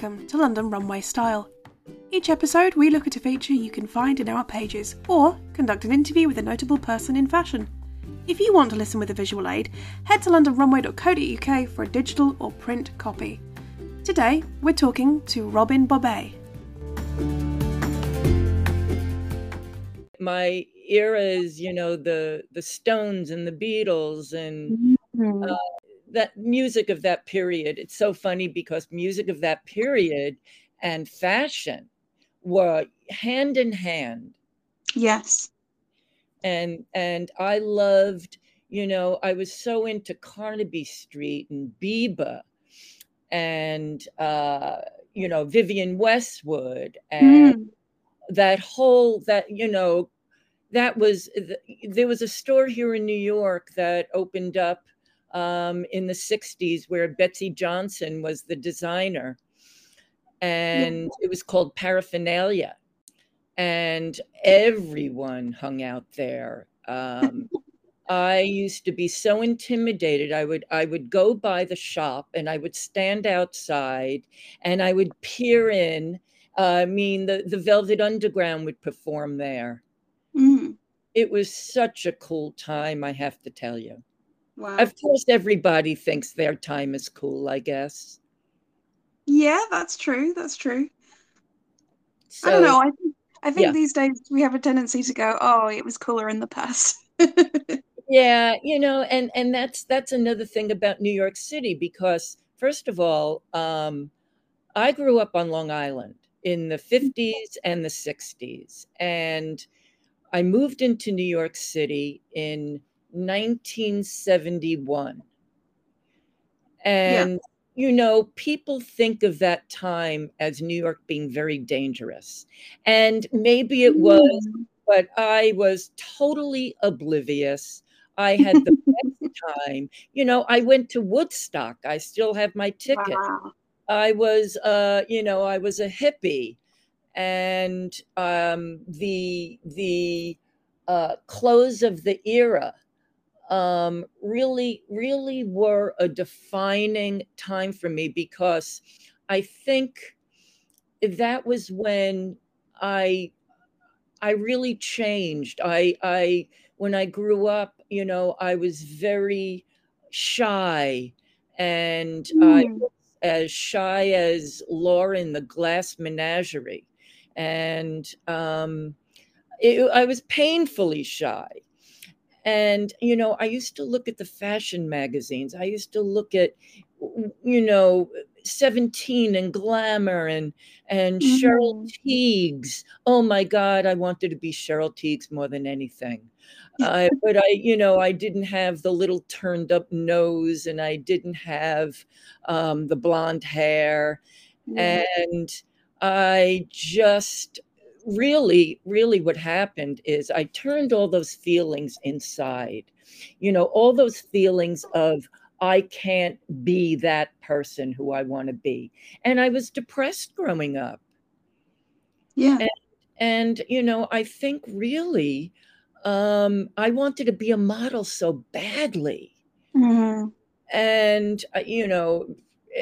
welcome to London Runway Style. Each episode, we look at a feature you can find in our pages or conduct an interview with a notable person in fashion. If you want to listen with a visual aid, head to londonrunway.co.uk for a digital or print copy. Today, we're talking to Robin Bobbé. My era is, you know, the the Stones and the Beatles and uh, that music of that period. It's so funny because music of that period and fashion were hand in hand. Yes. And and I loved, you know, I was so into Carnaby Street and Biba and uh, you know, Vivienne Westwood and Mm. that whole that, you know, that was there was a store here in New York that opened up um, in the 60s where Betsey Johnson was the designer. And it was called Paraphernalia. And everyone hung out there. Um, I used to be so intimidated. I would I would go by the shop and I would stand outside and I would peer in. Uh, I mean, the, the Velvet Underground would perform there. Mm. It was such a cool time, I have to tell you. Wow. Of course, everybody thinks their time is cool, I guess. Yeah, that's true. That's true. So, I don't know. I think I think yeah. these days we have a tendency to go, "Oh, it was cooler in the past." Yeah, you know, and and that's that's another thing about New York City because first of all, um, I grew up on Long Island in the 50s and the 60s, and I moved into New York City in 1971. And you know, people think of that time as New York being very dangerous. And maybe it was Mm. but I was totally oblivious. I had the best time. You know, I went to Woodstock. I still have my ticket. Wow. I was, uh, you know, I was a hippie, and um, the the uh, close of the era um, really, really were a defining time for me because I think that was when I I really changed. I I when I grew up, you know, I was very shy and I Mm. was as shy as Laura in the Glass Menagerie. And um it, I was painfully shy. And you know, I used to look at the fashion magazines. I used to look at you know, 17 and Glamour and and Cheryl Mhm. Tiegs. Oh my God, I wanted to be Cheryl Tiegs more than anything. Uh, but I, you know, I didn't have the little turned up nose and I didn't have um, the blonde hair. Yeah. And I just really, really what happened is I turned all those feelings inside. You know, all those feelings of, I can't be that person who I want to be. And I was depressed growing up. Yeah. And, you know, I think really um, I wanted to be a model so badly. Mhm. And, uh, you know,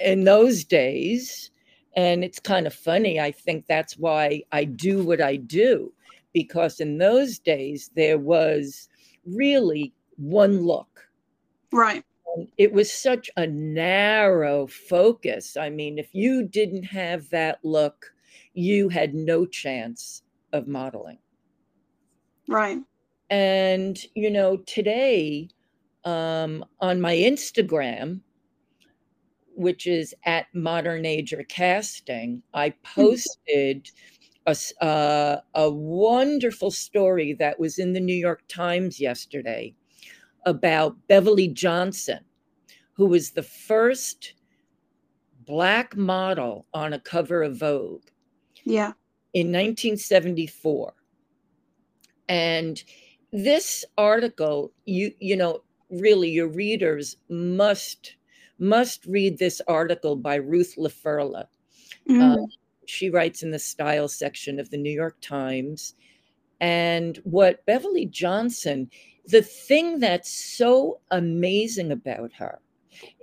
in those days, and it's kind of funny, I think that's why I do what I do, because in those days there was really one look. Right. And it was such a narrow focus. I mean, if you didn't have that look, you had no chance of modeling. Right. And, you know, today um, on my Instagram, which is at Modern Ager Casting, I posted a, uh, a wonderful story that was in the New York Times yesterday about Beverly Johnson, who was the first Black model on a cover of Vogue Yeah. in 1974 and this article you you know really your readers must must read this article by Ruth La Ferla Mm. she writes in the style section of the new york times and what beverly johnson the thing that's so amazing about her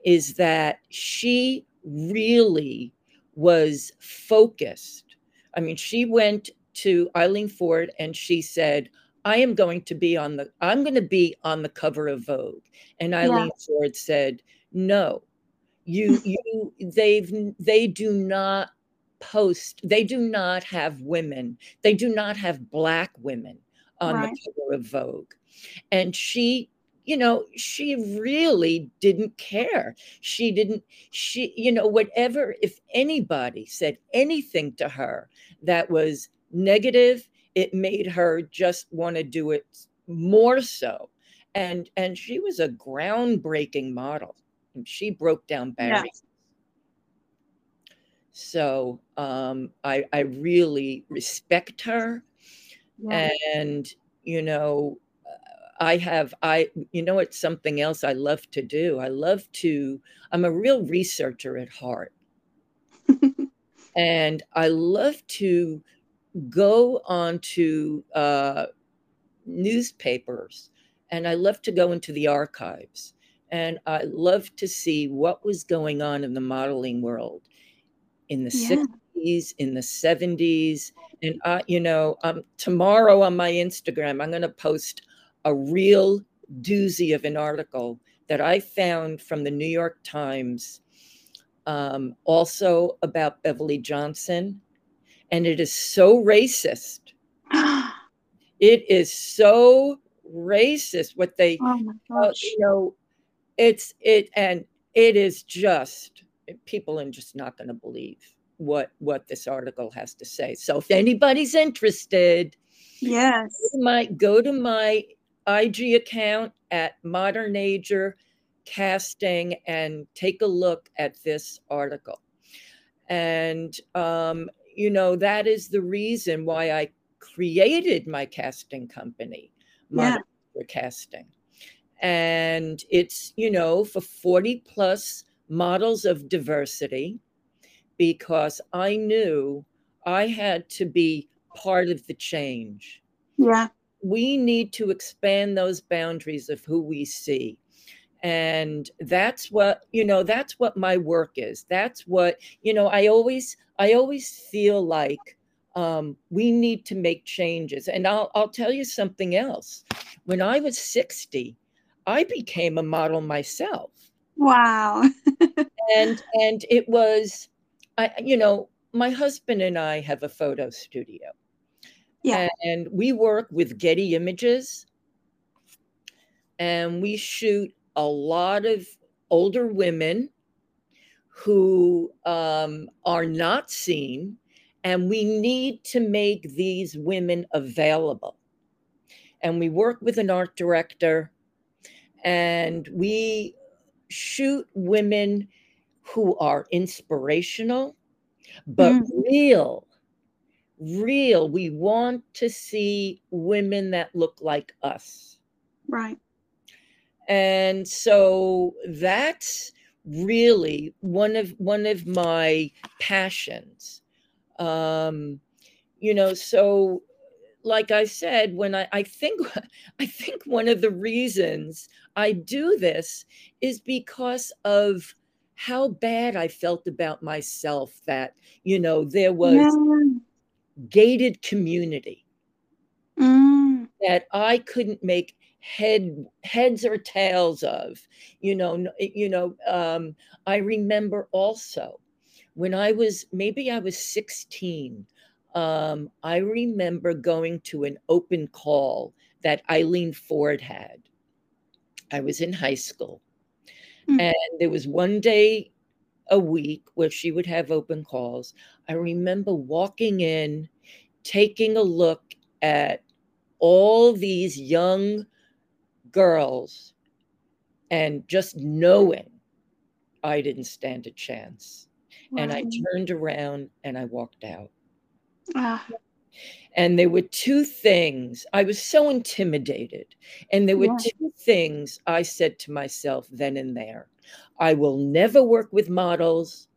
is that she really was focused. I mean, she went to Eileen Ford and she said, I am going to be on the I'm going to be on the cover of Vogue. And Eileen yeah. Ford said, "No. You you they've they do not post. They do not have women. They do not have black women on right. the cover of Vogue." And she you know she really didn't care she didn't she you know whatever if anybody said anything to her that was negative it made her just want to do it more so and and she was a groundbreaking model and she broke down barriers yeah. so um i i really respect her. Yeah. and you know i have i you know it's something else i love to do? I love to i'm a real researcher at heart. And i love to go onto uh, newspapers. And I love to go into the archives and I love to see what was going on in the modeling world in the yeah. 60s, in the 70s. And, I, you know, um, tomorrow on my Instagram, I'm going to post a real doozy of an article that I found from the New York Times, um, also about Beverly Johnson and it is so racist. it is so racist what they oh uh, you know it's it and it is just people are just not going to believe what what this article has to say so if anybody's interested yes you might go to my ig account at modern ager casting and take a look at this article and um, you know, that is the reason why I created my casting company, Modern yeah. Casting. And it's, you know, for 40 plus models of diversity because I knew I had to be part of the change. Yeah. We need to expand those boundaries of who we see and that's what you know that's what my work is that's what you know i always i always feel like um, we need to make changes and I'll, I'll tell you something else when i was 60 i became a model myself. Wow. And and it was i you know my husband and i have a photo studio. Yeah. And we work with getty images. And we shoot a lot of older women who um, are not seen, and we need to make these women available. And we work with an art director, and we shoot women who are inspirational, but mm. real. Real. We want to see women that look like us. Right. And so that's really one of one of my passions. Um, you know, so like I said, when I, I think I think one of the reasons I do this is because of how bad I felt about myself that, you know, there was yeah. gated community. Mm. That I couldn't make head heads or tails of you know you know um, i remember also when i was maybe i was 16 um, i remember going to an open call that eileen ford had i was in high school mm-hmm. and there was one day a week where she would have open calls i remember walking in taking a look at all these young girls and just knowing I didn't stand a chance. Wow. And I turned around and I walked out. Ah. And there were two things. I was so intimidated. And there were yeah. two things I said to myself then and there I will never work with models,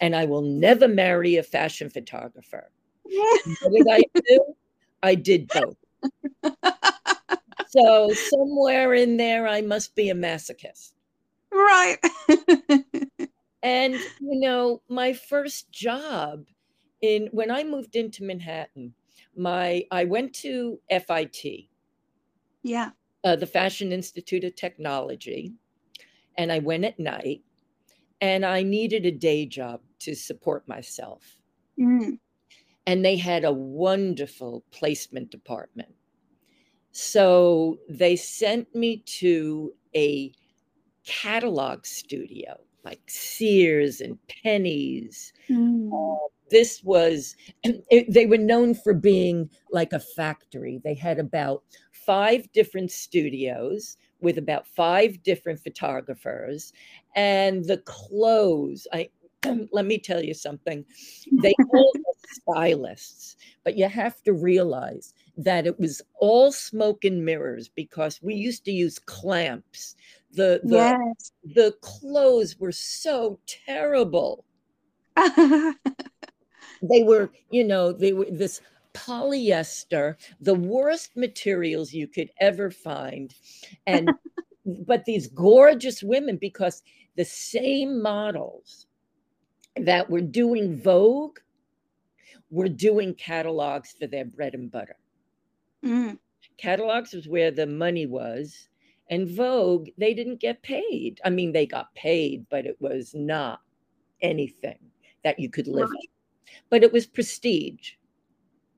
and I will never marry a fashion photographer. what did I do? I did both. so somewhere in there, I must be a masochist. Right. and you know, my first job in when I moved into Manhattan, my I went to FIT. Yeah. Uh, the Fashion Institute of Technology, and I went at night, and I needed a day job to support myself. Mm. And they had a wonderful placement department. So they sent me to a catalog studio like Sears and Penney's. Mm. Uh, this was, it, they were known for being like a factory. They had about five different studios with about five different photographers. And the clothes, I, let me tell you something. They all stylists, but you have to realize that it was all smoke and mirrors because we used to use clamps. The the, yes. the clothes were so terrible. they were, you know, they were this polyester, the worst materials you could ever find. And but these gorgeous women, because the same models that were doing Vogue were doing catalogs for their bread and butter. Mm. Catalogs was where the money was. And Vogue, they didn't get paid. I mean, they got paid, but it was not anything that you could live Right. on. But it was prestige.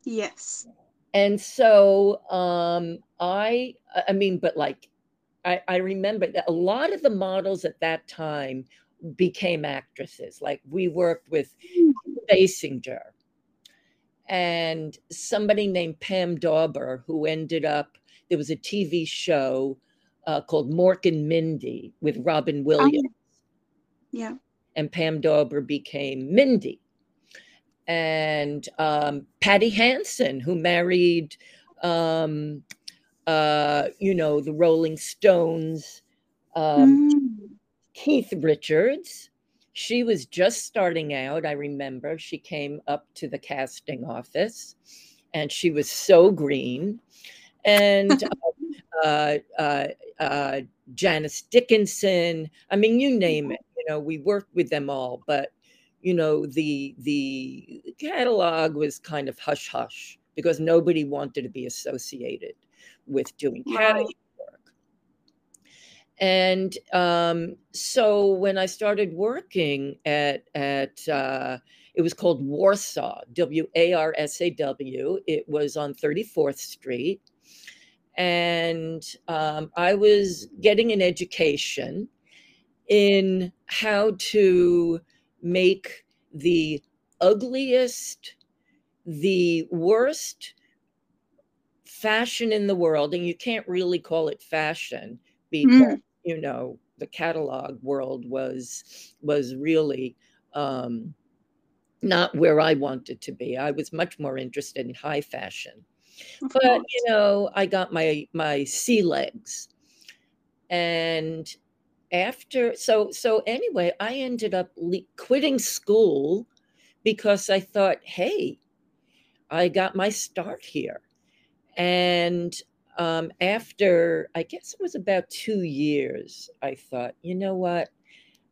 Yes. And so um I I mean, but like I, I remember that a lot of the models at that time became actresses. Like we worked with Mm. Basinger and somebody named Pam Dawber, who ended up, there was a TV show uh, called Mork and Mindy with Robin Oh, Williams, yeah. and Pam Dawber became Mindy. And um, Patty Hansen, who married, um, uh, you know, the Rolling Stones, um, Mm. Keith Richards. She was just starting out. I remember she came up to the casting office and she was so green. And uh, uh, uh, Janice Dickinson. I mean, you name it. You know, we worked with them all, but you know, the the catalog was kind of hush hush because nobody wanted to be associated with doing catalog. And um, so when I started working at at uh, it was called Warsaw, W A R S A W. It was on 34th Street. And um, I was getting an education in how to make the ugliest, the worst fashion in the world. And you can't really call it fashion because, you know, the catalog world was was really um, not where I wanted to be. I was much more interested in high fashion. Of But course. you know, I got my my sea legs, and after so so anyway, I ended up le- quitting school because I thought, hey, I got my start here, and um, after I guess it was about two years, I thought, you know what,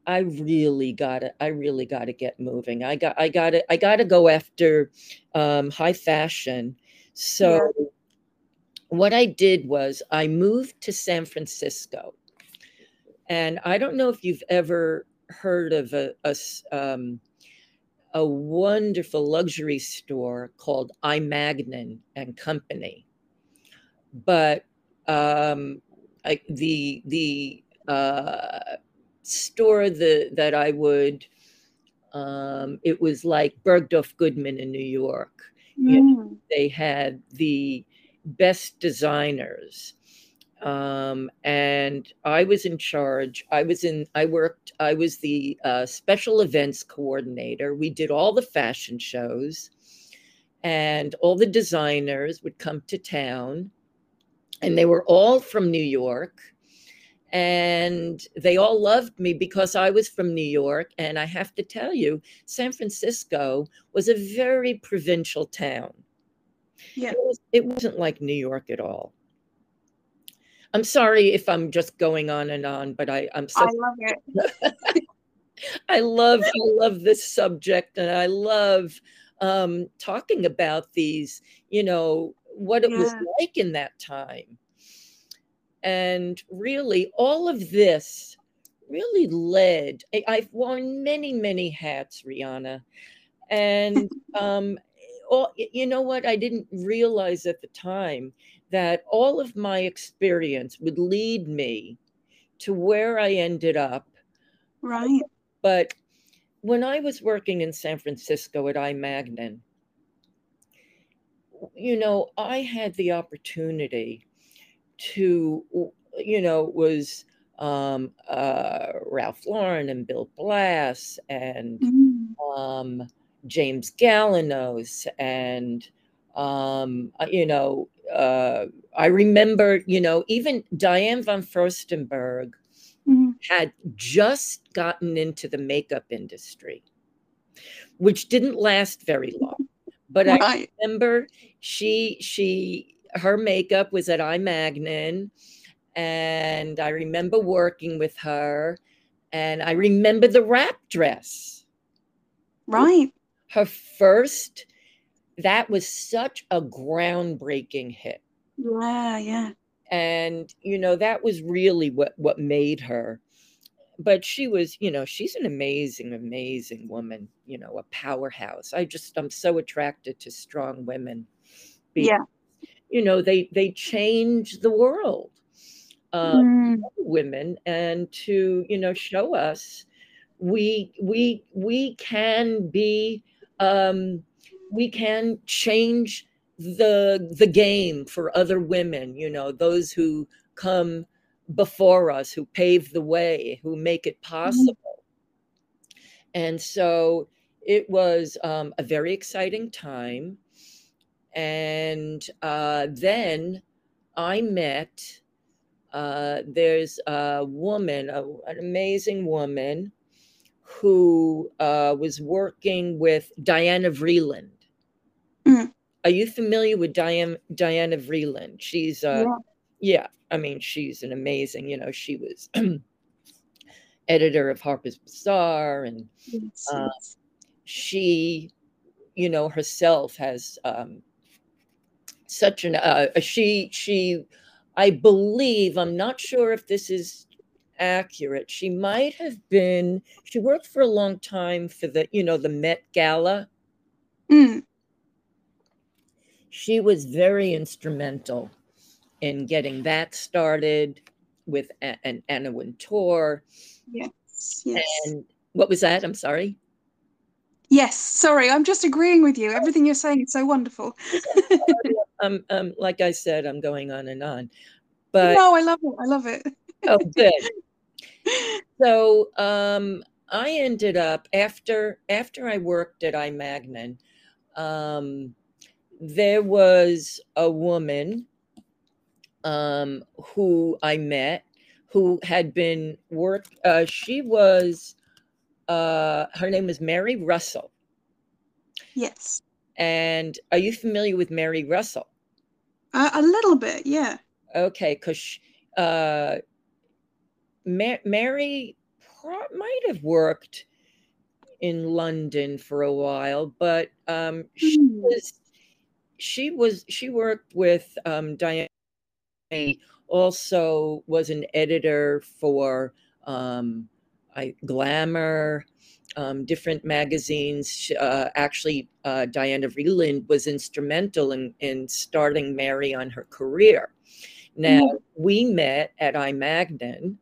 I really gotta, I really gotta get moving. I got, I gotta, I gotta go after um, high fashion. So what I did was I moved to San Francisco, and I don't know if you've ever heard of a a um, a wonderful luxury store called I. Magnin and Company, but um, I, the the uh, store the, that I would um, it was like Bergdorf Goodman in New York. Yeah. Mm. They had the best designers. Um, and I was in charge. I was in, I worked, I was the uh, special events coordinator. We did all the fashion shows, and all the designers would come to town, and they were all from New York. And they all loved me because I was from New York. And I have to tell you, San Francisco was a very provincial town. Yeah. It, was, wasn't like New York at all. I'm sorry if I'm just going on and on, but I, I'm so I love it. I love I love this subject and I love um, talking about these, you know, what it yeah. was like in that time. And really, all of this really led. I, I've worn many, many hats, Rihanna. And um, all, you know what? I didn't realize at the time that all of my experience would lead me to where I ended up. Right. But when I was working in San Francisco at I. Magnin, you know, I had the opportunity to, you know, was um, uh, Ralph Lauren and Bill Blass and mm. um, James Galanos and um, uh, you know, uh, I remember, you know, even Diane von Furstenberg mm-hmm. had just gotten into the makeup industry, which didn't last very long. But right. I remember she she her makeup was at I. Magnin, and I remember working with her, and I remember the wrap dress. Right. Her first that was such a groundbreaking hit. Yeah, yeah. And you know, that was really what what made her. But she was, you know, she's an amazing, amazing woman, you know, a powerhouse. I just I'm so attracted to strong women. Because, yeah. You know, they they change the world. Um, mm. women and to, you know, show us we we we can be um we can change the the game for other women you know those who come before us who pave the way who make it mm-hmm. possible and so it was um, a very exciting time and uh, then i met uh, there's a woman a, an amazing woman who uh, was working with diana vreeland Mm. Are you familiar with Diane Diana Vreeland? She's uh yeah. Yeah, I mean she's an amazing, you know, she was editor of Harper's Bazaar and yes, uh, yes. she you know herself has um such an uh she she I believe I'm not sure if this is accurate. She might have been she worked for a long time for the you know the Met Gala. Mm she was very instrumental in getting that started with an Anna Wintour. Yes, yes. And what was that? I'm sorry. Yes, sorry, I'm just agreeing with you. Everything you're saying is so wonderful. um, um, like I said, I'm going on and on. But no, I love it. I love it. oh, good. So um, I ended up after after I worked at I. Magnin, um, there was a woman um, who I met who had been work. Uh, she was uh, her name was Mary Russell. Yes. And are you familiar with Mary Russell? Uh, a little bit, yeah. Okay, because uh, Ma- Mary might have worked in London for a while, but um, she mm. was she was she worked with um, Diane. Also, was an editor for um, I, Glamour, um, different magazines. Uh, actually, uh, Diana Vreeland was instrumental in, in starting Mary on her career. Now, mm-hmm. we met at I. Magnin,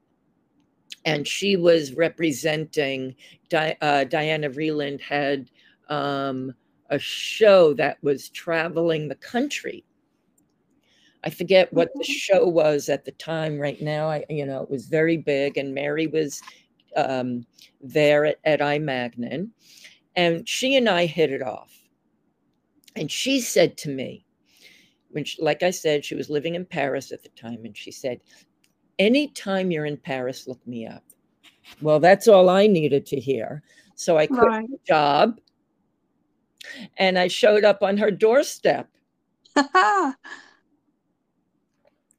and she was representing Di- uh, Diana Vreeland had um, a show that was traveling the country. I forget what the mm-hmm. show was at the time. Right now, I you know it was very big, and Mary was um, there at, at I. Magnin, and she and I hit it off. And she said to me, when she, like I said, she was living in Paris at the time, and she said, "Anytime you're in Paris, look me up." Well, that's all I needed to hear. So I quit right. the job and I showed up on her doorstep.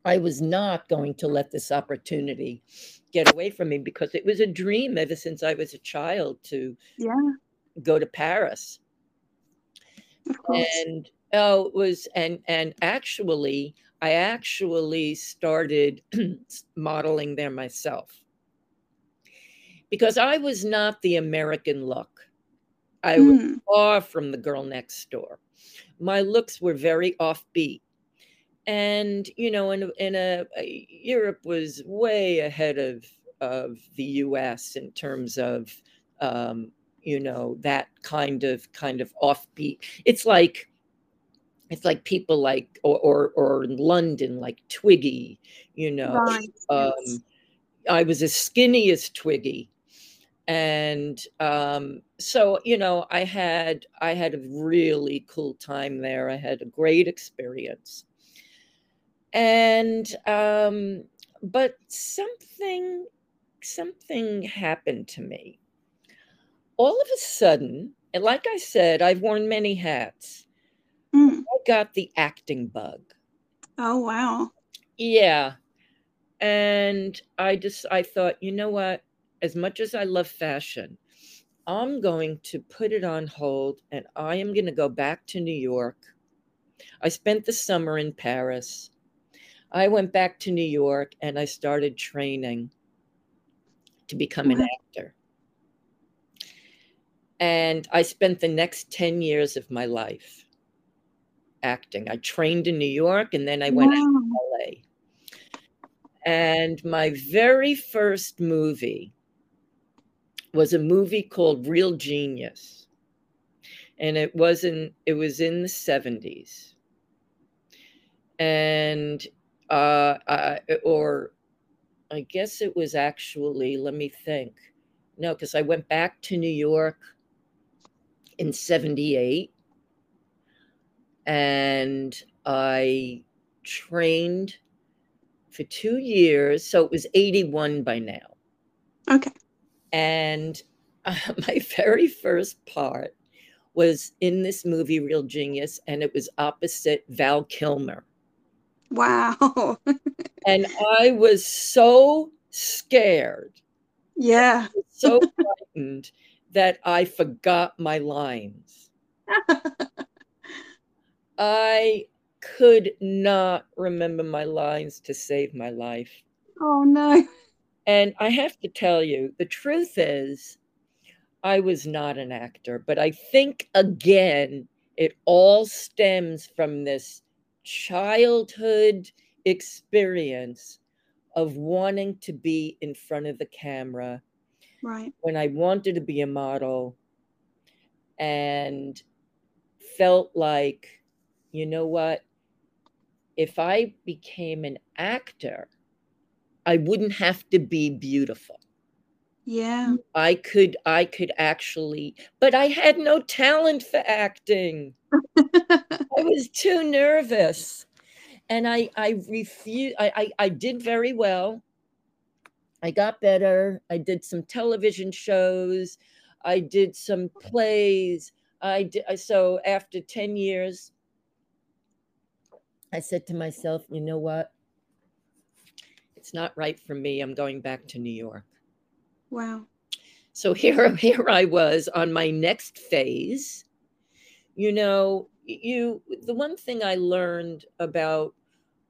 I was not going to let this opportunity get away from me because it was a dream ever since I was a child to Yeah, go to Paris. And oh, it was and and actually, I actually started modeling there myself because I was not the American look. I was Mm, far from the girl next door. My looks were very offbeat. And you know, in in a, a- Europe was way ahead of of the U.S. in terms of um, you know that kind of kind of offbeat. It's like it's like people like or or, or in London like Twiggy, you know. right. Um, I was as skinny as Twiggy, and um, so you know I had I had a really cool time there. I had a great experience, and um, but something something happened to me all of a sudden. And like I said, I've worn many hats. Mm. I got the acting bug. Oh, wow. Yeah. And I just I thought, you know what? As much as I love fashion, I'm going to put it on hold and I am going to go back to New York. I spent the summer in Paris. I went back to New York and I started training to become an actor. And I spent the next 10 years of my life acting. I trained in New York and then I went out to LA. And my very first movie was a movie called Real Genius. And it wasn't, it was in the 70s. And, uh, I, or I guess it was actually, let me think. No, because I went back to New York in 78 and I trained for two years. So it was 81 by now. Okay. And uh, my very first part was in this movie, Real Genius, and it was opposite Val Kilmer. Wow. And I was so scared, yeah. so frightened that I forgot my lines. I could not remember my lines to save my life. Oh, no. And I have to tell you, the truth is, I was not an actor, but I think again, it all stems from this childhood experience of wanting to be in front of the camera Right. when I wanted to be a model and felt like, you know what? If I became an actor, I wouldn't have to be beautiful. Yeah. I could I could actually but I had no talent for acting. I was too nervous. And I I refused I, I I did very well. I got better. I did some television shows. I did some plays. I did so after 10 years I said to myself, you know what? It's not right for me. I'm going back to New York. wow. So here, here I was on my next phase. You know, you the one thing I learned about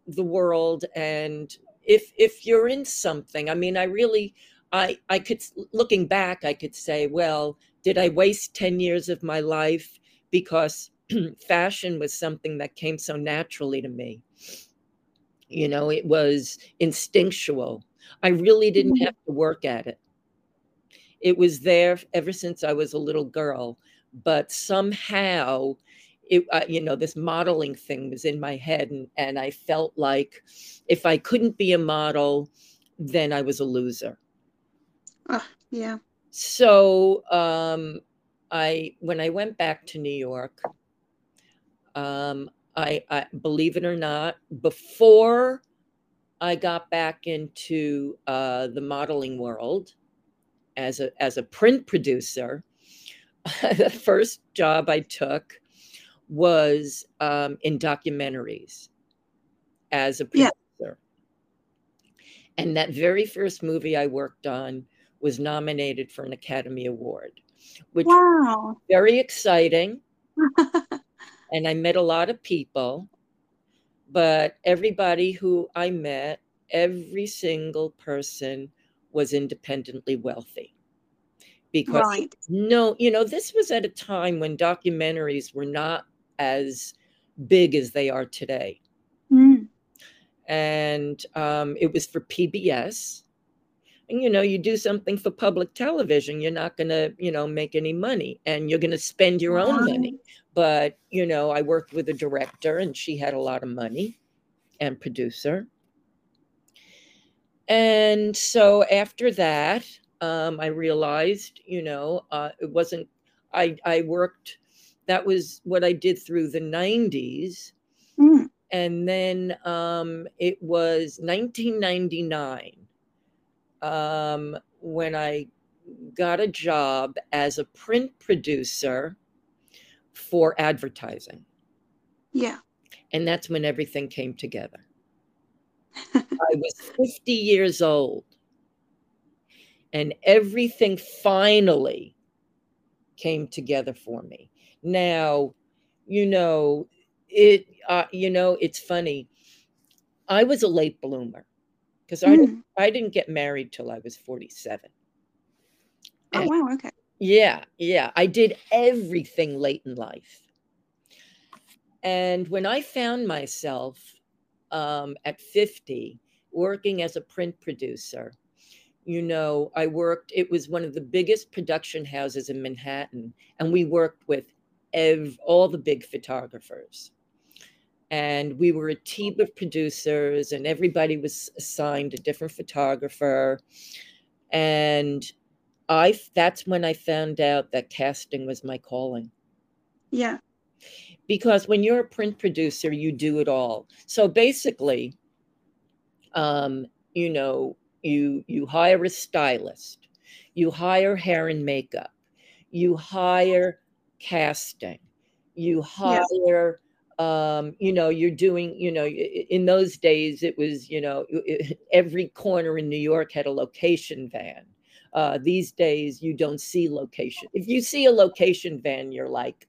the world and if if you're in something, I mean, I really I I could looking back, I could say, well, did I waste 10 years of my life because fashion was something that came so naturally to me? You know, it was instinctual. I really didn't Mhm. have to work at it it was there ever since I was a little girl, but somehow it, uh, you know, this modeling thing was in my head, and, and I felt like if I couldn't be a model, then I was a loser. Ah, yeah. So um, I, when I went back to New York, um, I, I believe it or not, before I got back into uh, the modeling world as a as a print producer, the first job I took was um, in documentaries as a Yeah. producer. And that very first movie I worked on was nominated for an Academy Award, which Wow. very exciting. and I met a lot of people, but everybody who I met, every single person was independently wealthy. Because right. no, you know, this was at a time when documentaries were not as big as they are today. Mm. And um, it was for PBS. And, you know, you do something for public television, you're not going to, you know, make any money and you're going to spend your own money. But, you know, I worked with a director and she had a lot of money and producer. And so after that, um, I realized, you know, uh, it wasn't, I, I worked, that was what I did through the 90s. Mm. And then um, it was 1999 um, when I got a job as a print producer for advertising. Yeah. And that's when everything came together. I was 50 years old and everything finally came together for me. Now, you know, it uh, you know, it's funny. I was a late bloomer because I Mm. I didn't get married till I was 47. Oh And- wow. Okay. yeah, yeah. I did everything late in life. And when I found myself um, at 50 working as a print producer, you know, I worked, it was one of the biggest production houses in Manhattan, and we worked with ev- all the big photographers. And we were a team of producers, and everybody was assigned a different photographer. And I that's when I found out that casting was my calling. Yeah. Because when you're a print producer, you do it all. So basically, um, you know, you you hire a stylist, you hire hair and makeup, you hire casting, you Yes. hire um, you know, you're doing, you know, in those days it was, you know, every corner in New York had a location van. Uh, these days you don't see location. If you see a location van, you're like,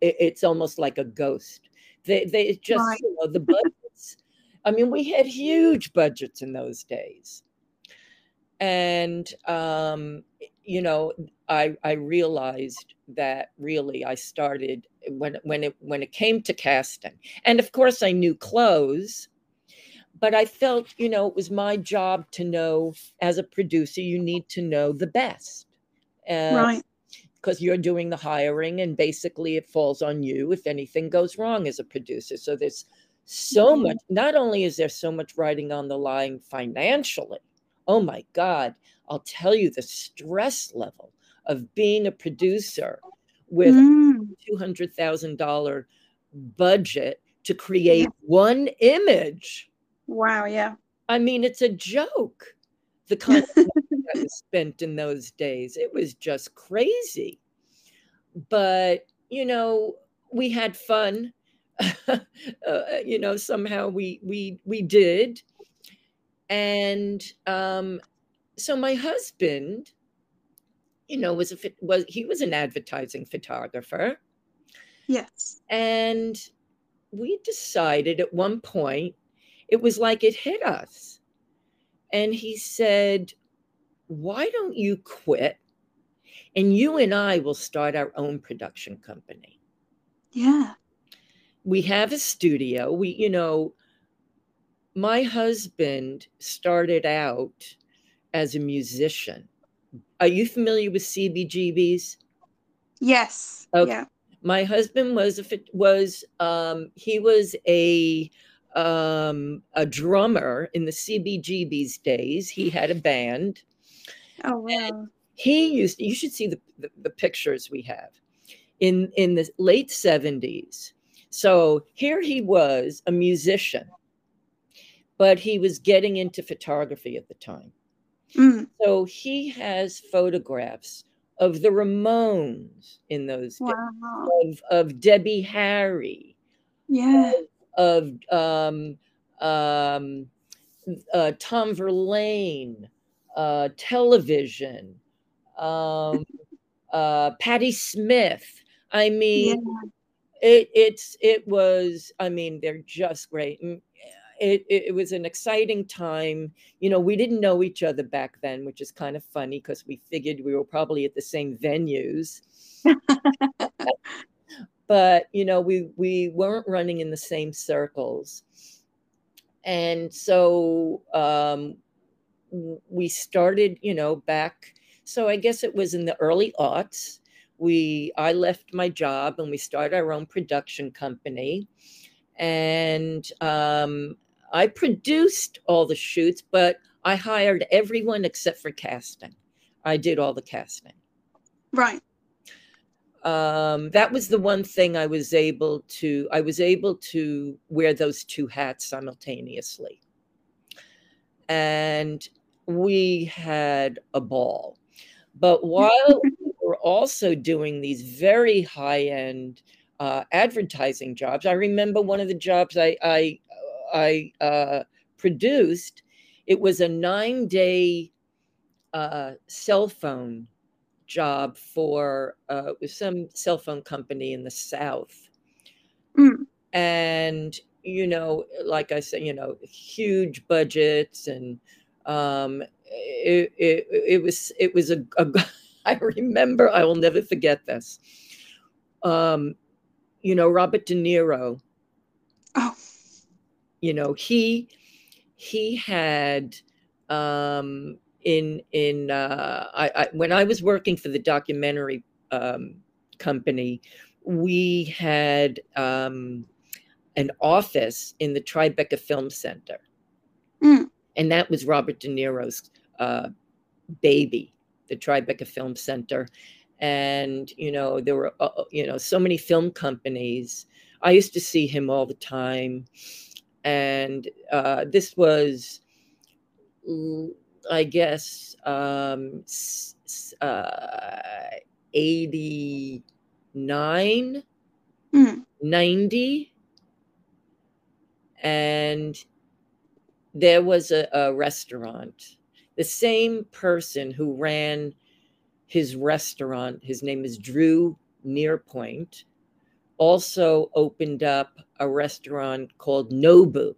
it, it's almost like a ghost. They, they just, Right. you know, the budgets. I mean, we had huge budgets in those days. And, um, you know, I, I realized that really I started when, when it, when it came to casting. And of course I knew clothes, but I felt, you know, it was my job to know as a producer, you need to know the best. Uh, Right. because you're doing the hiring and basically it falls on you if anything goes wrong as a producer. So there's so Mhm. much, not only is there so much writing on the line financially, oh my God, I'll tell you the stress level of being a producer with Mm. $200,000 budget to create one image. Wow. Yeah. I mean, it's a joke. The kind of that was spent in those days. It was just crazy. But, you know, we had fun. uh, you know, somehow we we we did. And um so my husband, you know, was a was he was an advertising photographer Yes. and we decided at one point it was like it hit us. And he said, Why don't you quit? And you and I will start our own production company. Yeah. We have a studio. We, you know, my husband started out as a musician. Are you familiar with CBGBs? Yes. Okay. Yeah. my husband was a was um he was a um a drummer in the CBGB's days he had a band Oh wow. he used you should see the, the, the pictures we have in in the late 70s so here he was a musician but he was getting into photography at the time Mm. so he has photographs of the ramones in those days of, of Debbie Harry, Yeah. of um, um, uh, Tom Verlaine, uh, television, um, uh, Patti Smith. I mean, yeah. it it's it was. I mean, they're just great. It, it, it was an exciting time. You know, we didn't know each other back then, which is kind of funny because we figured we were probably at the same venues. but you know, we we weren't running in the same circles, and so um, we started. You know, back. So I guess it was in the early aughts. We I left my job and we started our own production company and um, I produced all the shoots, but I hired everyone except for casting. I did all the casting. Right. Um, that was the one thing I was able to. I was able to wear those two hats simultaneously, and we had a ball. But while we were also doing these very high end uh, advertising jobs, I remember one of the jobs I, I I uh, produced, it was a nine day uh, cell phone job for uh, some cell phone company in the South. Mm. And, you know, like I said, you know, huge budgets and um, it, it, it was, it was a, a I remember, I will never forget this. Um, you know, Robert De Niro. You know he he had um in in uh I, I when i was working for the documentary um company we had um an office in the tribeca film center. Mm. and that was robert de niro's uh baby the tribeca film center. And you know there were uh you know so many film companies. I used to see him all the time and uh, this was, I guess, um, uh, 89, mm. 90. And there was a, a restaurant. The same person who ran his restaurant, his name is Drew Nieporent also opened up a restaurant called Nobu.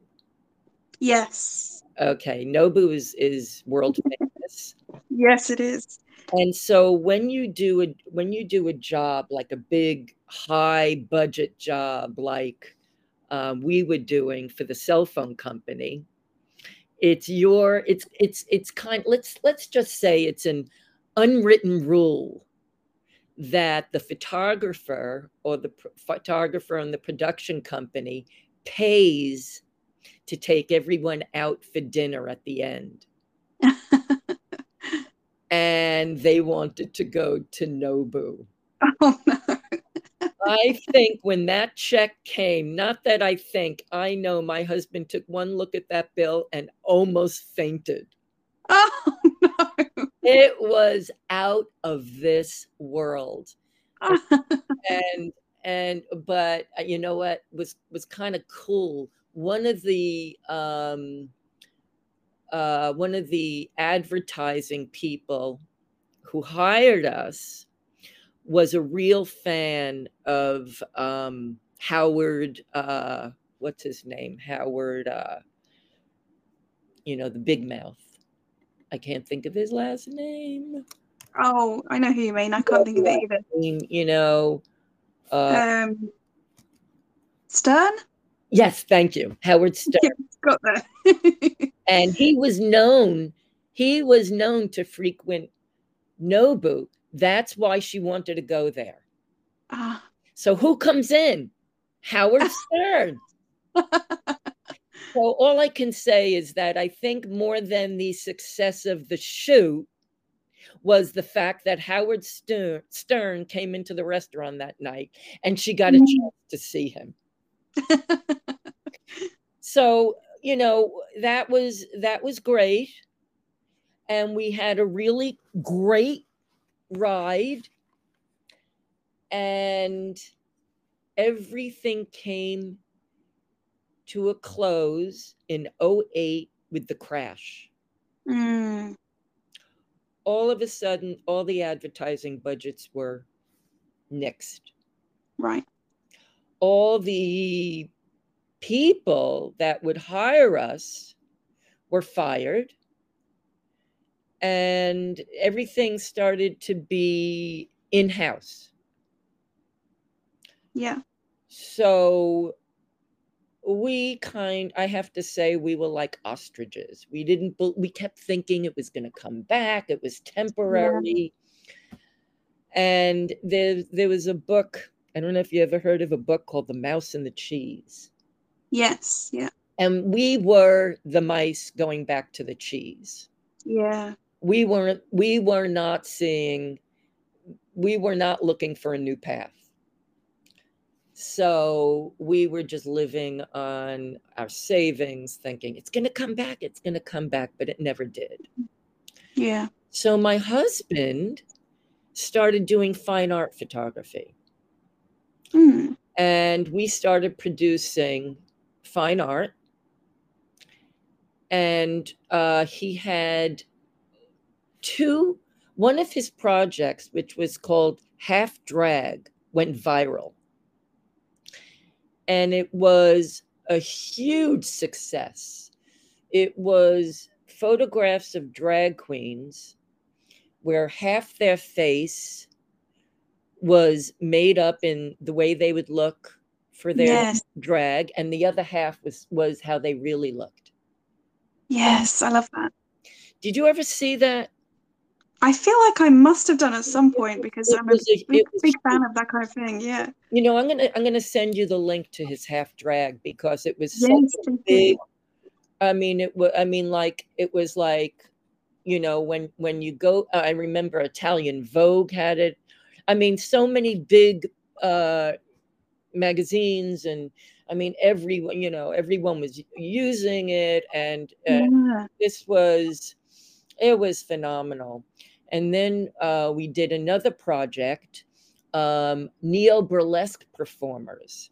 Yes. Okay, Nobu is is world famous. yes, it is. And so when you do a when you do a job like a big high budget job like um, we were doing for the cell phone company, it's your it's it's it's kind. Let's let's just say it's an unwritten rule that the photographer or the photographer and the production company pays to take everyone out for dinner at the end. and they wanted to go to Nobu. Oh, no. I think when that check came, not that I think, I know my husband took one look at that bill and almost fainted. It was out of this world. and and but uh, you know what was was kind of cool. One of the um uh one of the advertising people who hired us was a real fan of um Howard uh what's his name? Howard uh you know, the big mouth. I can't think of his last name. Oh, I know who you mean. I can't think of it either. You know, uh, um, Stern. Yes, thank you, Howard Stern. got that. and he was known. He was known to frequent Nobu. That's why she wanted to go there. Ah. So who comes in? Howard Stern. So all I can say is that I think more than the success of the shoot was the fact that Howard Stern, Stern came into the restaurant that night and she got a mm-hmm. chance to see him. so, you know, that was that was great. And we had a really great ride. And everything came to a close in 08 with the crash. Mm. All of a sudden, all the advertising budgets were nixed. Right. All the people that would hire us were fired. And everything started to be in house. Yeah. So we kind i have to say we were like ostriches. We didn't we kept thinking it was going to come back it was temporary. Yeah. and there there was a book i don't know if you ever heard of a book called the mouse and the cheese. Yes yeah. And we were the mice going back to the cheese. Yeah. We weren't we were not seeing we were not looking for a new path so we were just living on our savings, thinking it's going to come back, it's going to come back, but it never did. Yeah. So my husband started doing fine art photography. Mm. And we started producing fine art. And uh, he had two, one of his projects, which was called Half Drag, went viral and it was a huge success. It was photographs of drag queens where half their face was made up in the way they would look for their yes. drag and the other half was was how they really looked. Yes, I love that. Did you ever see that? I feel like I must have done at some point because I'm a a- big, big fan of that kind of thing. Yeah. You know, I'm gonna I'm gonna send you the link to his half drag because it was such Yes, a big. I mean, it was. I mean, like it was like, you know, when when you go. I remember Italian Vogue had it. I mean, so many big uh, magazines, and I mean, everyone. You know, everyone was using it, and uh, Yeah. this was, it was phenomenal. And then uh, we did another project, um, neo burlesque performers.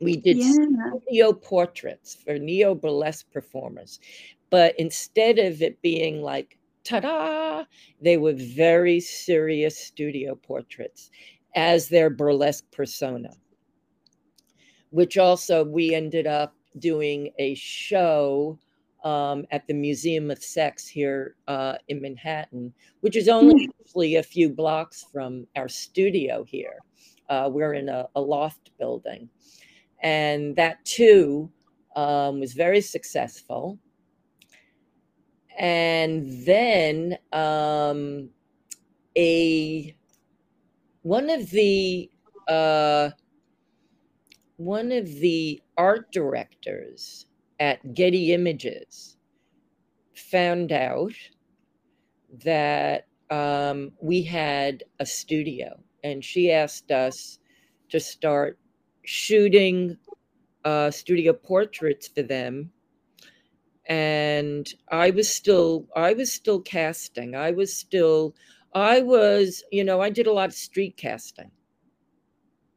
We did Yeah. studio portraits for neo burlesque performers. But instead of it being like, ta da, they were very serious studio portraits as their burlesque persona, which also we ended up doing a show um, at the Museum of Sex here uh, in Manhattan, which is only actually a few blocks from our studio here. Uh, we're in a, a loft building and that too um, was very successful. And then um, a one of the uh, one of the art directors at Getty Images found out that um, we had a studio, and she asked us to start shooting uh, studio portraits for them. And i was still i was still casting. I was still i was you know i did a lot of street casting.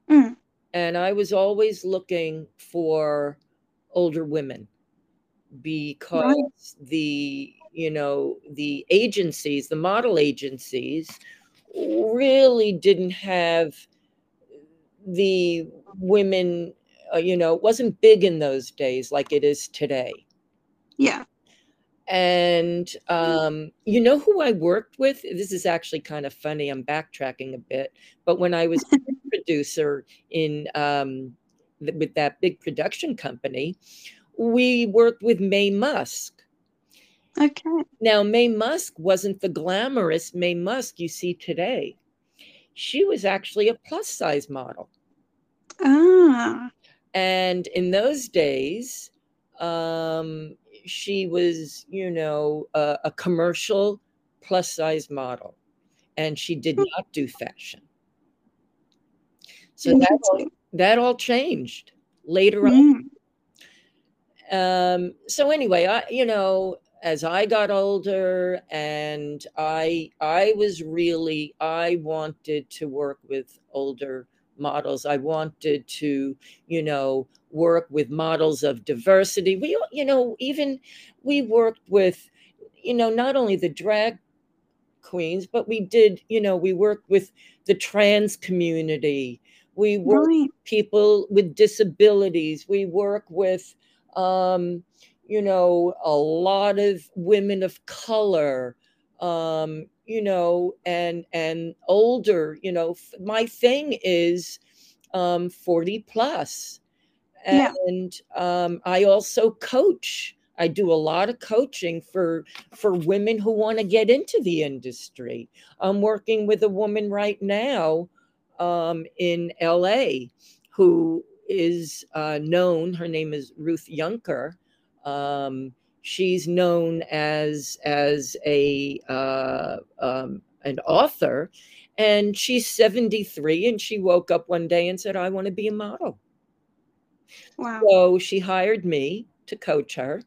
Mm. and i was always looking for older women because the you know the agencies the model agencies really didn't have the women uh, you know it wasn't big in those days like it is today Yeah. and um, you know who I worked with? This is actually kind of funny. I'm backtracking a bit, but when I was producer in um, th- with that big production company, we worked with Mae Musk. Okay. Now, Mae Musk wasn't the glamorous Mae Musk you see today. She was actually a plus size model. Ah. And in those days, um, she was, you know, a, a commercial plus size model, and she did Hmm. not do fashion. So that all, that all changed later on. Um, so anyway, I, you know, as I got older, and I, I was really, I wanted to work with older models. I wanted to, you know, work with models of diversity. We, you know, even we worked with, you know, not only the drag queens, but we did, you know, we worked with the trans community. We work right. with people with disabilities. We work with, um, you know, a lot of women of color, um, you know, and and older. You know, my thing is um, forty plus, and yeah. um, I also coach. I do a lot of coaching for for women who want to get into the industry. I'm working with a woman right now um, in LA who is uh, known. Her name is Ruth Junker. Um, she's known as as a uh, um, an author, and she's 73. And she woke up one day and said, "I want to be a model." Wow! So she hired me to coach her,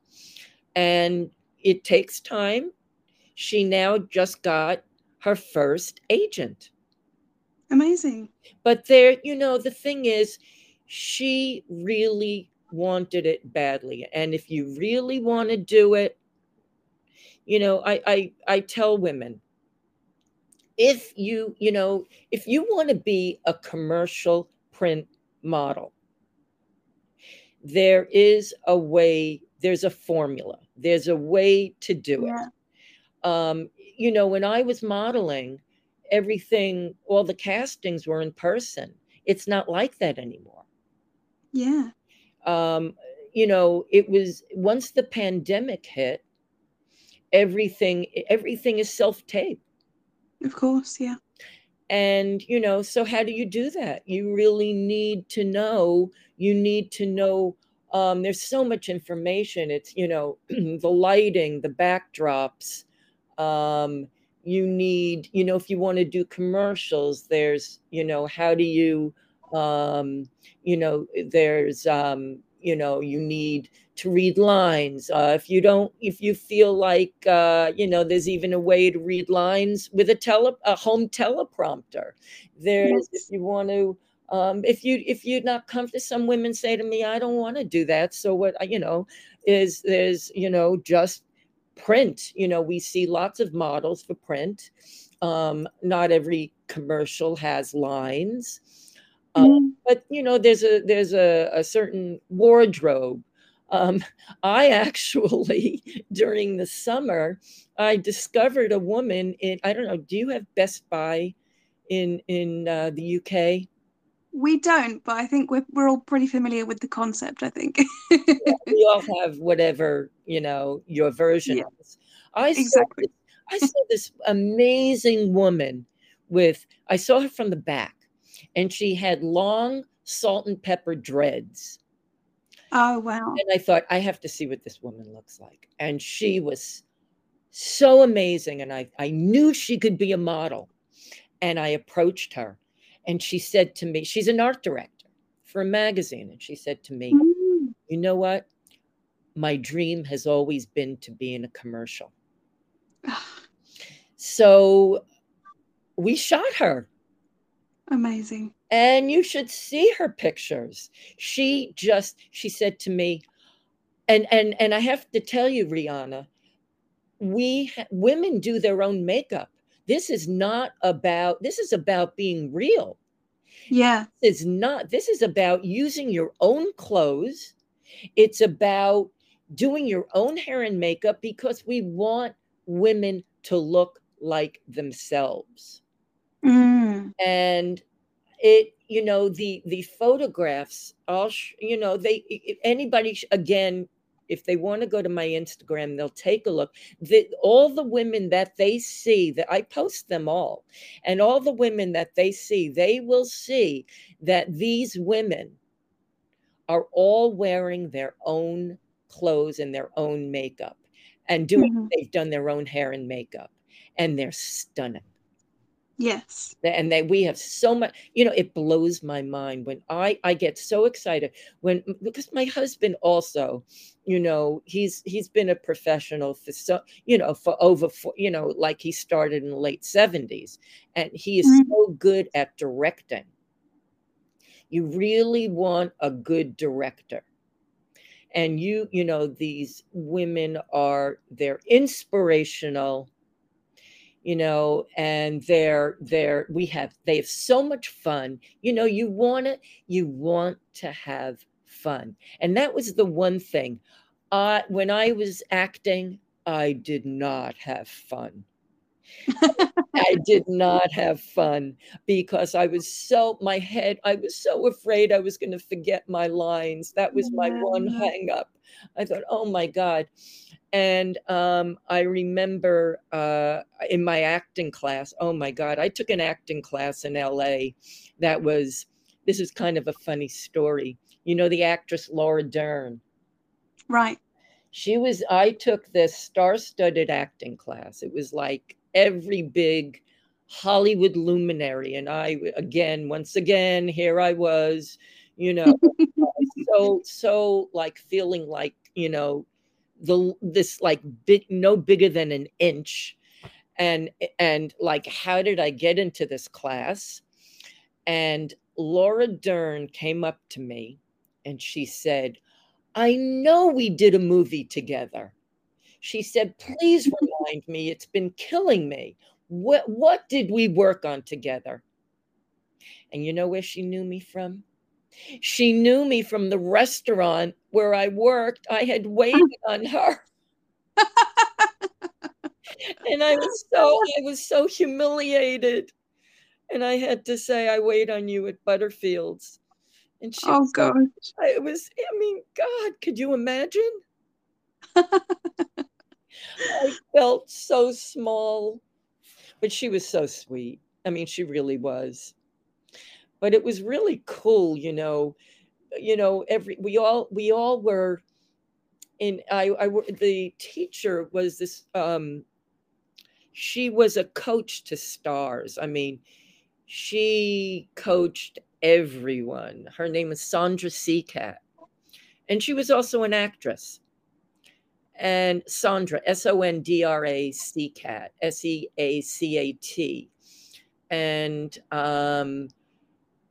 and it takes time. She now just got her first agent. Amazing. But there, you know, the thing is, she really wanted it badly. And if you really want to do it, you know, I, I I tell women, if you, you know, if you want to be a commercial print model, there is a way, there's a formula, there's a way to do yeah. it. Um, you know, when I was modeling, everything, all the castings were in person. It's not like that anymore. Yeah. Um, you know, it was once the pandemic hit, everything everything is self-tape. Of course, yeah. And you know, so how do you do that? You really need to know, you need to know um, there's so much information. It's, you know, the lighting, the backdrops, um, you need you know if you want to do commercials there's you know how do you um you know there's um you know you need to read lines. Uh, if you don't if you feel like uh, you know there's even a way to read lines with a tele a home teleprompter. There's yes. if you want to um, if you if you're not comfortable some women say to me i don't want to do that so what you know is there's you know just print. You know we see lots of models for print. Um, not every commercial has lines um, but you know there's a there's a, a certain wardrobe um, i actually during the summer i discovered a woman in i don't know do you have best buy in in uh, the uk we don't, but I think we're we're all pretty familiar with the concept. I think yeah, we all have whatever you know your version yeah. is. I exactly. Saw this, I saw this amazing woman with. I saw her from the back, and she had long salt and pepper dreads. Oh wow! And I thought I have to see what this woman looks like, and she was so amazing, and I I knew she could be a model, and I approached her and she said to me, she's an art director for a magazine. And she said to me, mm. You know what? My dream has always been to be in a commercial. so we shot her. Amazing. And you should see her pictures. She just, she said to me, and and and I have to tell you, Rhiannon, we women do their own makeup. This is not about, this is about being real. Yeah. Is not, this is about using your own clothes. It's about doing your own hair and makeup because we want women to look like themselves. Mm. And it, you know, the the photographs, I'll, sh- you know, they anybody again if they want to go to my Instagram, they'll take a look. The, all the women that they see, that I post them all, and all the women that they see, they will see that these women are all wearing their own clothes and their own makeup and doing mm-hmm. they've done their own hair and makeup and they're stunning Yes. And that we have so much, you know, it blows my mind when I I get so excited when because my husband also, you know, he's he's been a professional for so, you know, for over for, you know, like he started in the late 70s and he is mm-hmm. so good at directing. You really want a good director. And you, you know, these women are, they're inspirational, you know, and they're, they're, we have, they have so much fun. You know, you want to, you want to have fun. And that was the one thing. Uh, when I was acting, I did not have fun. I did not have fun because I was so my head I was so afraid I was going to forget my lines. That was my one hang up. I thought, "Oh my god." And um, I remember uh, in my acting class, oh my God, I took an acting class in LA that was, this is kind of a funny story. You know, the actress Laura Dern. Right. She was, I took this star studded acting class. It was like every big Hollywood luminary. And I, again, once again, here I was, you know, so, so like feeling like, you know, the, this like big, no bigger than an inch. And, and like, how did I get into this class? And Laura Dern came up to me and she said, I know we did a movie together. She said, Please remind me, it's been killing me. What, what did we work on together? And you know where she knew me from? She knew me from the restaurant where I worked. I had waited on her. and I was so I was so humiliated. And I had to say, I wait on you at Butterfields. And she oh was gosh. like, it was, I mean, God, could you imagine? I felt so small, but she was so sweet. I mean, she really was. But it was really cool, you know. You know, every we all we all were in. I I the teacher was this. um She was a coach to stars. I mean, she coached everyone. Her name is Sondra Seacat, and she was also an actress and Sondra, S O N D R A Seacat, S E A C A T. And um,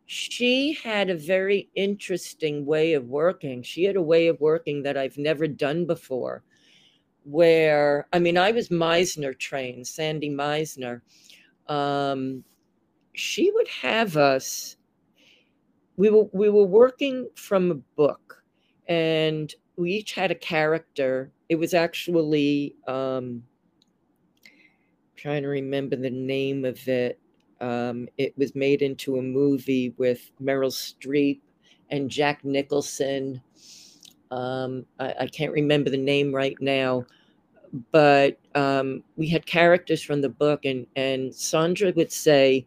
she had a very interesting way of working. She had a way of working that I've never done before. Where, I mean, I was Meisner trained, Sandy Meisner. Um, she would have us, we were, we were working from a book, and we each had a character it was actually um, trying to remember the name of it. Um, it was made into a movie with Meryl Streep and Jack Nicholson. Um, I, I, can't remember the name right now, but um, we had characters from the book, and and Sondra would say,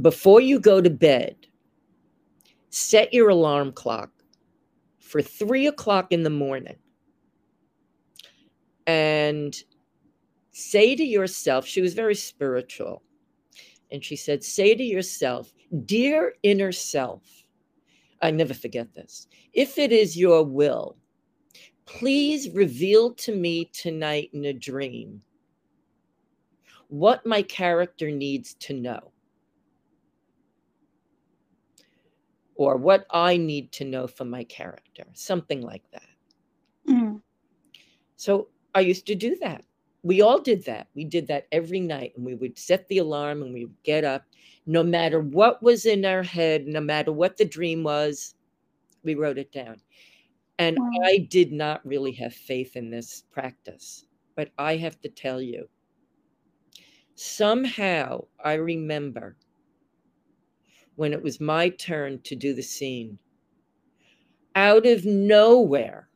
before you go to bed, set your alarm clock for three o'clock in the morning and say to yourself, she was very spiritual. And she said, Say to yourself, Dear inner self, I never forget this. If it is your will, please reveal to me tonight in a dream what my character needs to know or what I need to know for my character, something like that. Mm. So I used to do that. We all did that. We did that every night and we would set the alarm and we would get up. No matter what was in our head, no matter what the dream was, we wrote it down. And. I did not really have faith in this practice. But I have to tell you, somehow I remember when it was my turn to do the scene, out of nowhere,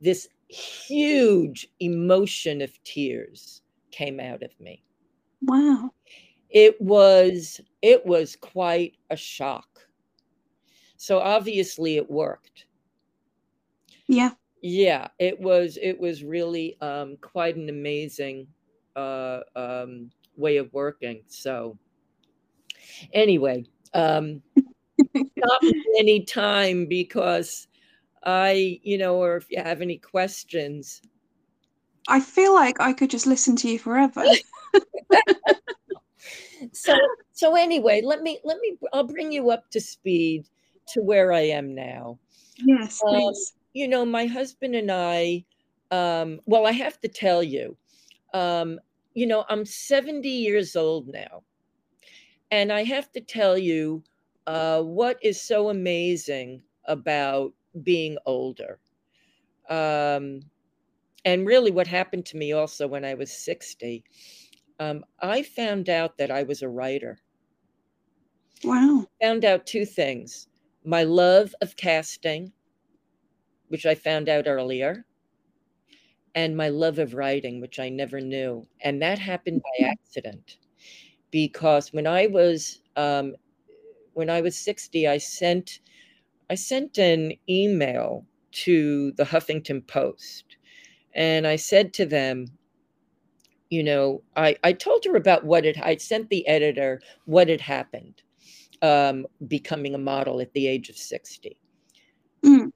this huge emotion of tears came out of me. Wow. It was it was quite a shock. So obviously it worked. Yeah. Yeah, it was it was really um, quite an amazing uh, um, way of working. So anyway, um, not any time because I, you know, or if you have any questions. I feel like I could just listen to you forever. so So anyway, let me let me I'll bring you up to speed to where I am now. Yes, Um, please. you know, my husband and I, um, well, I have to tell you, um, you know, I'm 70 years old now. And I have to tell you uh, what is so amazing about being older. Um, and really, what happened to me also when I was 60, um, I found out that I was a writer. Wow. Found out two things my love of casting, which I found out earlier, and my love of writing, which I never knew. And that happened by accident because when I was um, when I was 60, I sent I sent an email to the Huffington Post and I said to them, you know, I, I told her about what it I sent the editor what had happened um, becoming a model at the age of 60. Mm.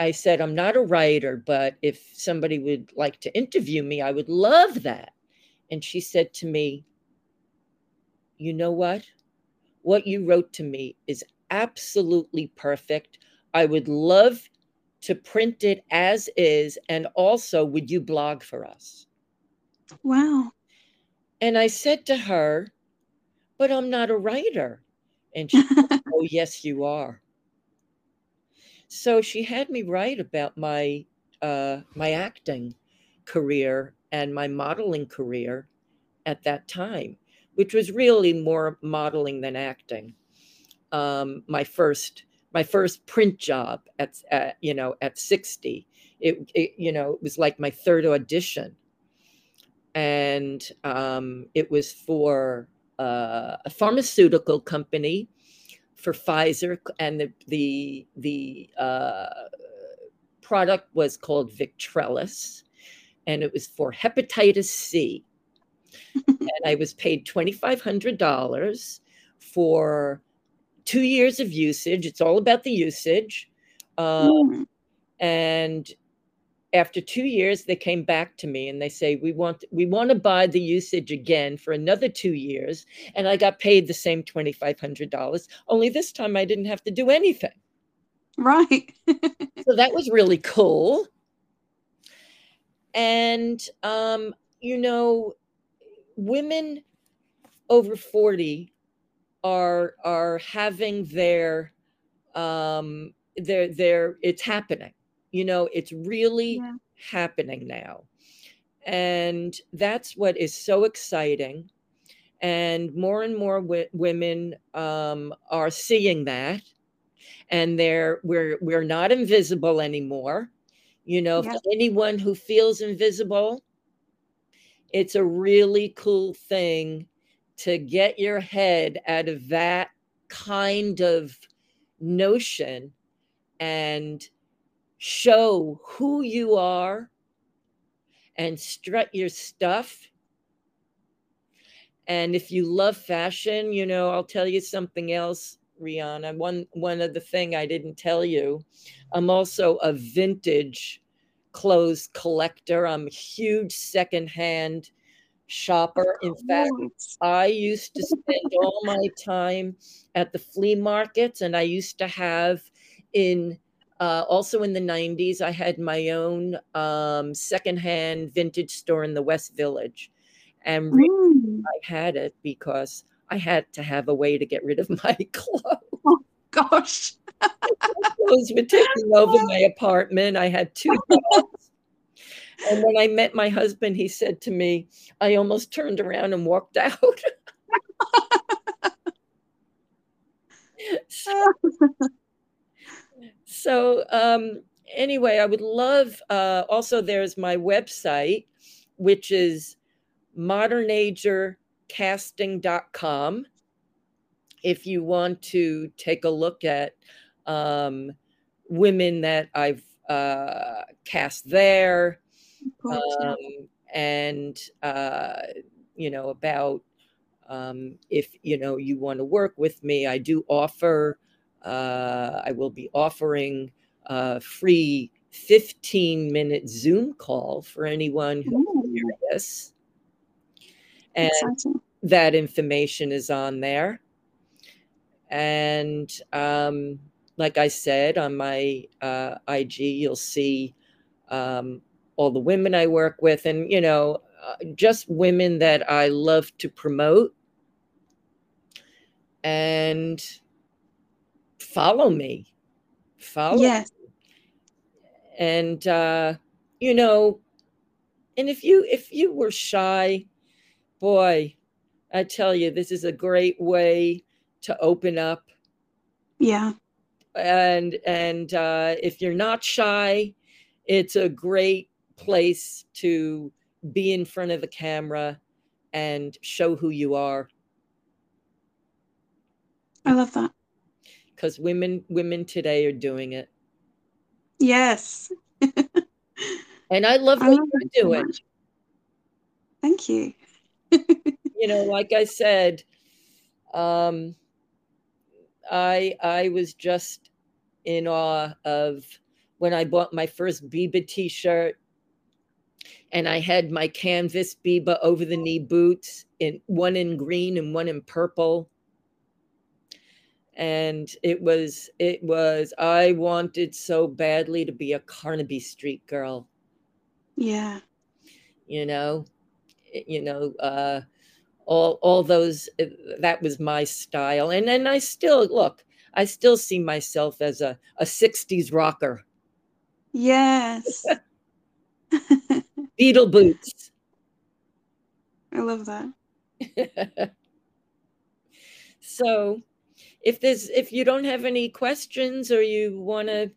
I said, I'm not a writer, but if somebody would like to interview me, I would love that. And she said to me, You know what? What you wrote to me is absolutely perfect. I would love to print it as is. And also, would you blog for us? Wow. And I said to her, But I'm not a writer. And she said, Oh, yes, you are. So she had me write about my uh, my acting career and my modeling career at that time, which was really more modeling than acting. Um, my first my first print job at, at you know at 60 it, it, you know it was like my third audition and um, it was for uh, a pharmaceutical company for Pfizer, and the the the uh, product was called Victrelis, and it was for hepatitis C. and I was paid twenty five hundred dollars for two years of usage. It's all about the usage, um, Mm. and after two years they came back to me and they say we want we want to buy the usage again for another two years and i got paid the same $2500 only this time i didn't have to do anything Right. so that was really cool and um you know women over 40 are are having their um their their it's happening. You know it's really Yeah. happening now. And that's what is so exciting. And more and more wi- women um, are seeing that. And they're we're we're not invisible anymore. You know Yeah. for anyone who feels invisible it's a really cool thing to get your head out of that kind of notion and show who you are and strut your stuff. And if you love fashion, you know, I'll tell you something else, Rhiannon. One one of the thing I didn't tell you, I'm also a vintage clothes collector. I'm a huge secondhand shopper. In fact, I used to spend all my time at the flea markets, and I used to have in uh, also in the 90s, I had my own um, secondhand vintage store in the West Village. And really, Mm. I had it because I had to have a way to get rid of my clothes. Oh, Gosh. Clothes were taking over my apartment. I had two dogs. And when I met my husband, he said to me, I almost turned around and walked out. so, so, um, anyway, I would love uh, also there's my website, which is modernagercasting.com. If you want to take a look at um, women that I've uh, cast there, Of course, yeah. um, and uh, you know about um, if you know you want to work with me i do offer uh, i will be offering a free 15 minute zoom call for anyone who's Ooh, curious and exciting. that information is on there. And um, like I said, on my uh, IG, you'll see um, all the women I work with, and you know, uh, just women that I love to promote. And follow me, follow. Yes. Me. And uh, you know, and if you if you were shy, boy, I tell you, this is a great way to open up. Yeah. And and uh, if you're not shy, it's a great place to be in front of the camera and show who you are. I love that. Because women women today are doing it. Yes. and I love I love you it so do it. much. Thank you. you know, like I said, um, I I was just in awe of when I bought my first Biba T-shirt, and I had my canvas Biba over the knee boots in one in green and one in purple. And it was it was I wanted so badly to be a Carnaby Street girl, Yeah. you know, you know, uh, all all those uh, that was my style and and i still look i still see myself as a, a 60s rocker Yes. Beatle boots I love that. so if there's if you don't have any questions or you want to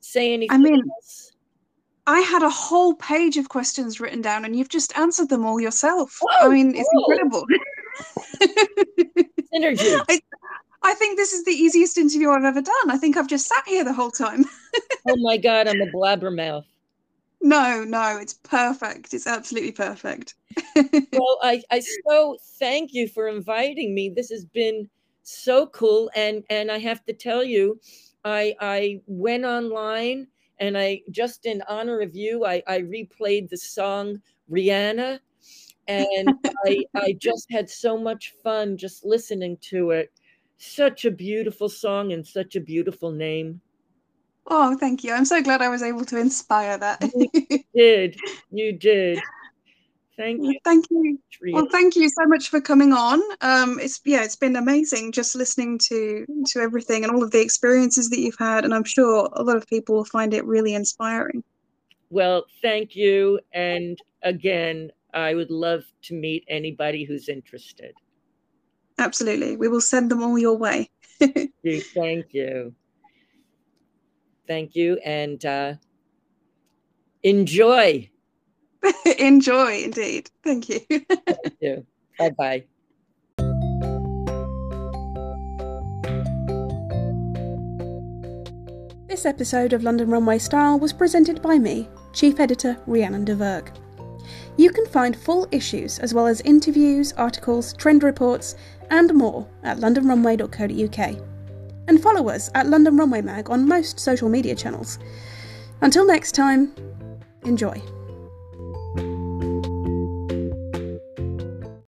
say anything I mean, else I had a whole page of questions written down and you've just answered them all yourself. I Oh, mean, it's incredible. synergy I, I think this is the easiest interview I've ever done. I think I've just sat here the whole time. oh my god i'm a blabbermouth No, no, it's perfect. It's absolutely perfect. well I, I so thank you for inviting me this has been so cool and and i have to tell you i i went online and i just in honor of you i i replayed the song Rhiannon and i i just had so much fun just listening to it such a beautiful song and such a beautiful name Oh, thank you. I'm so glad I was able to inspire that. You did you did thank you thank you. Well, thank you so much for coming on. Um, it's yeah, it's been amazing just listening to to everything and all of the experiences that you've had, and I'm sure a lot of people will find it really inspiring. Well, thank you. And again, I would love to meet anybody who's interested. Absolutely, we will send them all your way. Thank you. Thank you. And uh, enjoy. Enjoy, indeed. Thank you. Thank you. Bye bye. This episode of London Runway Style was presented by me, Chief Editor Rhiannon de Verg. You can find full issues as well as interviews, articles, trend reports, and more at londonrunway.co.uk. And follow us at London Runway Mag on most social media channels. Until next time, enjoy.